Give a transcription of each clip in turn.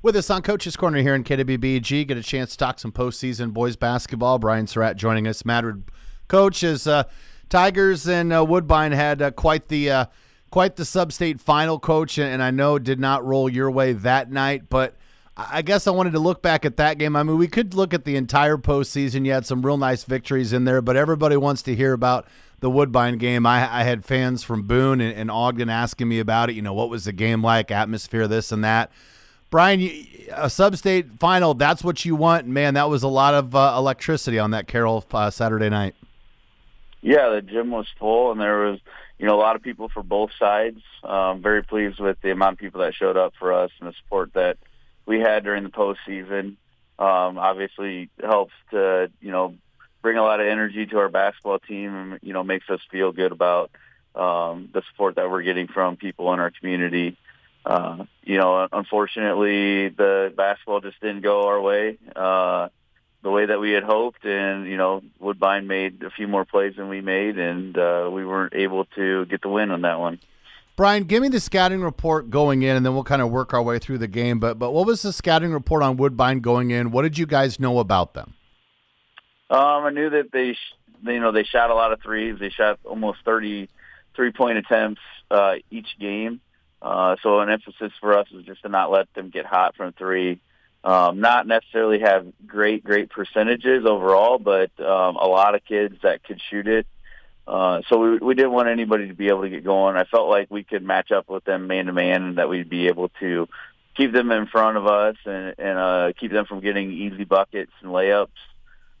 With us on Coach's Corner here in KWBG, get a chance to talk some postseason boys basketball. Brian Surratt joining us. Madrid coach as uh, Tigers and uh, Woodbine had uh, quite the uh, quite the sub-state final, coach, and I know did not roll your way that night, but I guess I wanted to look back at that game. I mean, we could look at the entire postseason. You had some real nice victories in there, but everybody wants to hear about the Woodbine game. I, I had fans from Boone and, and, Ogden asking me about it. You know, what was the game like, atmosphere, this and that. Brian, you, a sub-state final, that's what you want. Man, that was a lot of uh, electricity on that Carroll uh, Saturday night. Yeah, the gym was full, and there was, you know, a lot of people for both sides. Um, very pleased with the amount of people that showed up for us and the support that we had during the postseason. Um, obviously, helps to you know bring a lot of energy to our basketball team, and you know makes us feel good about um, the support that we're getting from people in our community. Uh, you know, unfortunately, the basketball just didn't go our way uh, the way that we had hoped, and you know, Woodbine made a few more plays than we made, and uh, we weren't able to get the win on that one. Brian, give me the scouting report going in, and then we'll kind of work our way through the game. But but what was the scouting report on Woodbine going in? What did you guys know about them? Um, I knew that they, you know, they shot a lot of threes. They shot almost thirty three-point attempts uh, each game. Uh, so an emphasis for us is just to not let them get hot from three. Um, not necessarily have great, great percentages overall, but um, a lot of kids that could shoot it. Uh, so we, we didn't want anybody to be able to get going. I felt like we could match up with them man to man, and that we'd be able to keep them in front of us and, and uh, keep them from getting easy buckets and layups.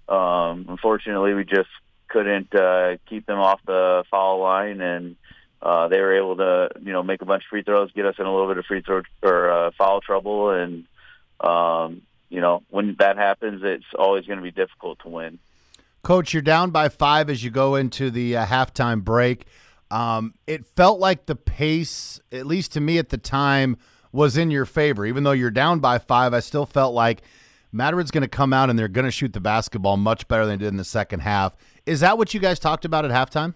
Um, unfortunately, we just couldn't uh, keep them off the foul line, and uh, they were able to, you know, make a bunch of free throws, get us in a little bit of free throw or uh, foul trouble, and um, you know, when that happens, it's always going to be difficult to win. Coach, you're down by five as you go into the uh, halftime break. Um, it felt like the pace, at least to me at the time, was in your favor. Even though you're down by five, I still felt like Madrid's going to come out and they're going to shoot the basketball much better than they did in the second half. Is that what you guys talked about at halftime?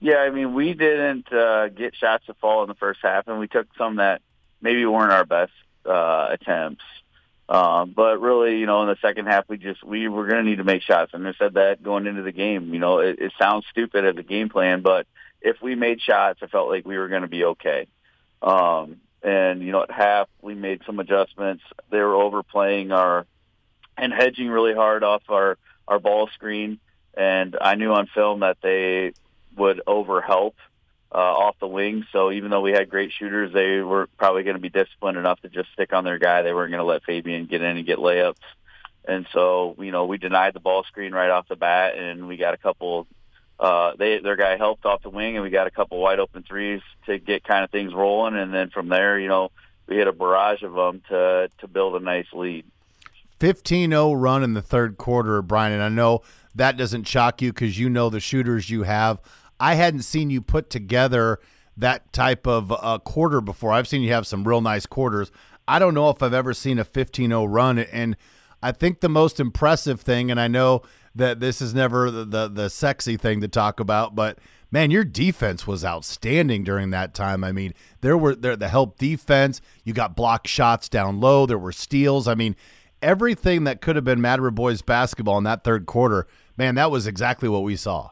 Yeah, I mean, we didn't uh, get shots to fall in the first half, and we took some that maybe weren't our best uh, attempts. Um, but really, you know, in the second half, we just we were going to need to make shots, and I said that going into the game. You know, it, it sounds stupid as a game plan, but if we made shots, I felt like we were going to be okay. Um, and you know, at half, we made some adjustments. They were overplaying our and hedging really hard off our our ball screen, and I knew on film that they would overhelp uh, off the wing. So even though we had great shooters, they were probably going to be disciplined enough to just stick on their guy. They weren't going to let Fabian get in and get layups. And so, you know, we denied the ball screen right off the bat, and we got a couple. Uh, they their guy helped off the wing, and we got a couple wide open threes to get kind of things rolling. And then from there, you know, we hit a barrage of them to to build a nice lead. 15-0 run in the third quarter, Brian. And I know that doesn't shock you because you know the shooters you have. I hadn't seen you put together that type of uh, quarter before. I've seen you have some real nice quarters. I don't know if I've ever seen a 15-0 run, and I think the most impressive thing, and I know that this is never the, the, the sexy thing to talk about, but man, your defense was outstanding during that time. I mean, there were there the help defense. You got block shots down low. There were steals. I mean, everything that could have been Madrid boys basketball in that third quarter. Man, that was exactly what we saw.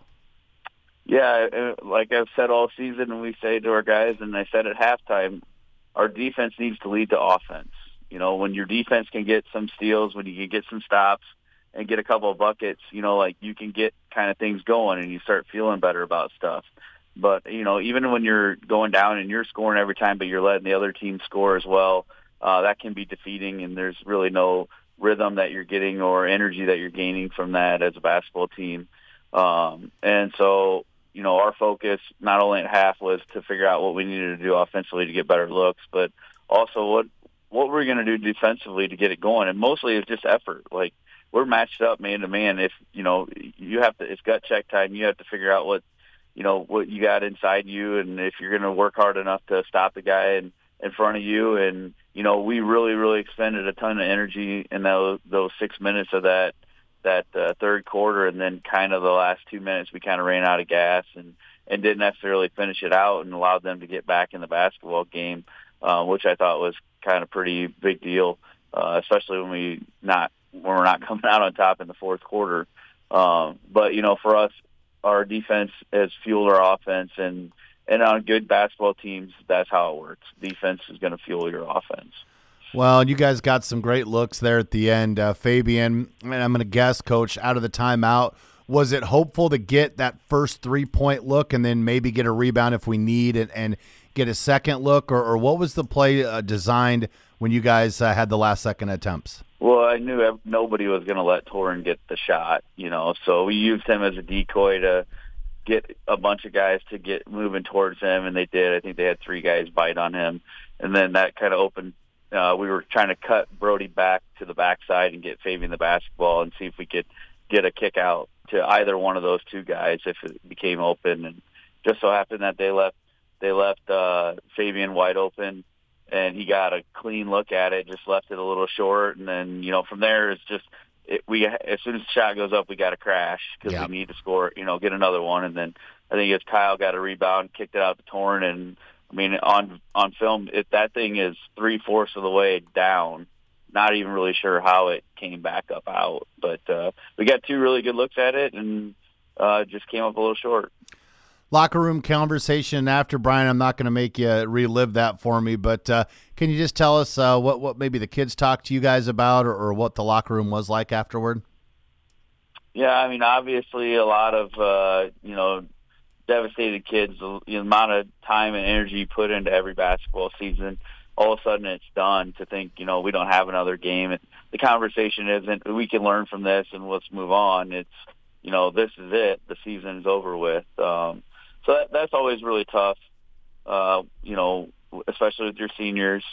Yeah, like I've said all season, and we say to our guys, and I said at halftime, our defense needs to lead to offense. You know, when your defense can get some steals, when you can get some stops and get a couple of buckets, you know, like you can get kind of things going and you start feeling better about stuff. But, you know, even when you're going down and you're scoring every time, but you're letting the other team score as well, uh, that can be defeating and there's really no rhythm that you're getting or energy that you're gaining from that as a basketball team. Um, and so you know, our focus not only at half was to figure out what we needed to do offensively to get better looks, but also what what we're going to do defensively to get it going. And mostly it's just effort. Like we're matched up man to man. If you know, you have to. It's gut check time. You have to figure out what you know what you got inside you, and if you're going to work hard enough to stop the guy in in front of you. And you know, we really really expended a ton of energy in those those six minutes of that that uh, third quarter, and then kind of the last two minutes we kind of ran out of gas and and didn't necessarily finish it out and allowed them to get back in the basketball game. uh, which I thought was kind of pretty big deal, uh, especially when we not when we're not coming out on top in the fourth quarter. Um, but you know, for us, our defense has fueled our offense, and and on good basketball teams, that's how it works. Defense is going to fuel your offense. Well, you guys got some great looks there at the end, uh, Fabian. And I'm going to guess, Coach, out of the timeout, was it hopeful to get that first three point look and then maybe get a rebound if we need it and get a second look, or, or what was the play uh, designed when you guys uh, had the last second attempts? Well, I knew nobody was going to let Torin get the shot, you know, so we used him as a decoy to get a bunch of guys to get moving towards him, and they did. I think they had three guys bite on him, and then that kind of opened. Uh, we were trying to cut Brody back to the backside and get Fabian the basketball and see if we could get a kick out to either one of those two guys if it became open. And just so happened that they left they left uh, Fabian wide open, and he got a clean look at it. Just left it a little short, and then you know from there it's just it, we as soon as the shot goes up, we got to crash because yep. we need to score. You know, get another one, and then I think it's Kyle got a rebound, kicked it out to Torin, and I mean on on film, if that thing is three fourths of the way down, not even really sure how it came back up out, but uh, we got two really good looks at it, and uh, just came up a little short locker room conversation after Brian. I'm not going to make you relive that for me, but uh, can you just tell us uh, what what maybe the kids talked to you guys about, or, or, what the locker room was like afterward? Yeah, I mean, obviously, a lot of uh, you know devastated kids. The amount of time and energy put into every basketball season. All of a sudden, it's done. To think, you know, we don't have another game. The conversation isn't we can learn from this and let's move on. It's you know, this is it. The season is over with. Um, so that, that's always really tough, uh, you know, especially with your seniors.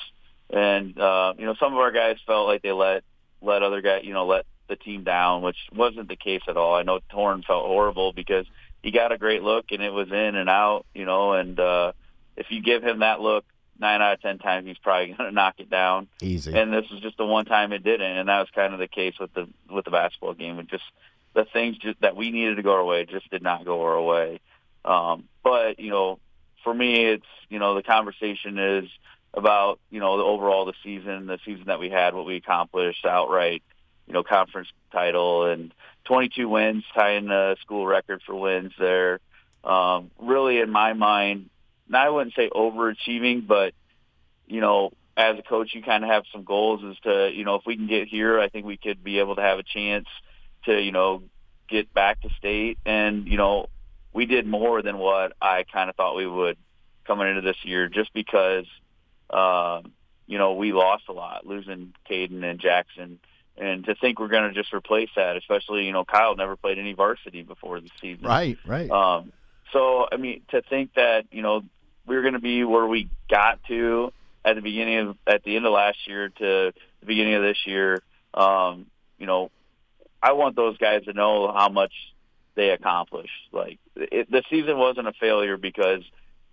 And, uh, you know, some of our guys felt like they let, let other guys, you know, let the team down, which wasn't the case at all. I know Torin felt horrible because he got a great look and it was in and out, you know, and, uh, if you give him that look nine out of ten times, he's probably going to knock it down. Easy. And this was just the one time it didn't, and that was kind of the case with the with the basketball game. It just the things just that we needed to go our way just did not go our way. Um, but you know, for me, it's you know the conversation is about you know the overall the season, the season that we had, what we accomplished outright, you know, conference title and 22 wins, tying the school record for wins there. Um, really, in my mind, I wouldn't say overachieving, but you know, as a coach, you kind of have some goals as to you know if we can get here, I think we could be able to have a chance to you know get back to state, and you know we did more than what I kind of thought we would coming into this year, just because uh, you know we lost a lot, losing Caden and Jackson, and to think we're going to just replace that, especially you know Kyle never played any varsity before the season, right, right. Um, so I mean, to think that you know we we're going to be where we got to at the beginning of at the end of last year to the beginning of this year, um, you know, I want those guys to know how much they accomplished. Like it, the season wasn't a failure because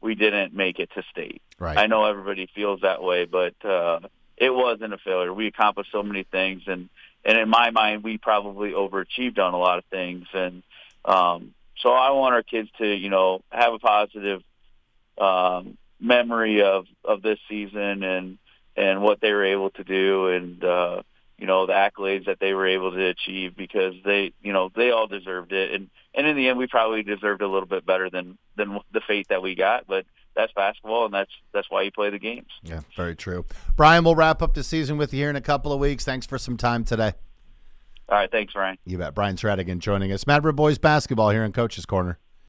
we didn't make it to state. Right. I know everybody feels that way, but uh, it wasn't a failure. We accomplished so many things, and and in my mind, we probably overachieved on a lot of things. And um, so I want our kids to, you know, have a positive um, memory of of this season and and what they were able to do, and uh, you know, the accolades that they were able to achieve because they, you know, they all deserved it. And, and in the end, we probably deserved a little bit better than, than the fate that we got, but that's basketball and that's, that's why you play the games. Yeah, very true. Brian, we'll wrap up the season with you here in a couple of weeks. Thanks for some time today. All right. Thanks, Ryan. You bet. Brian Stradigan joining us. Madrid Boys basketball here in Coach's Corner.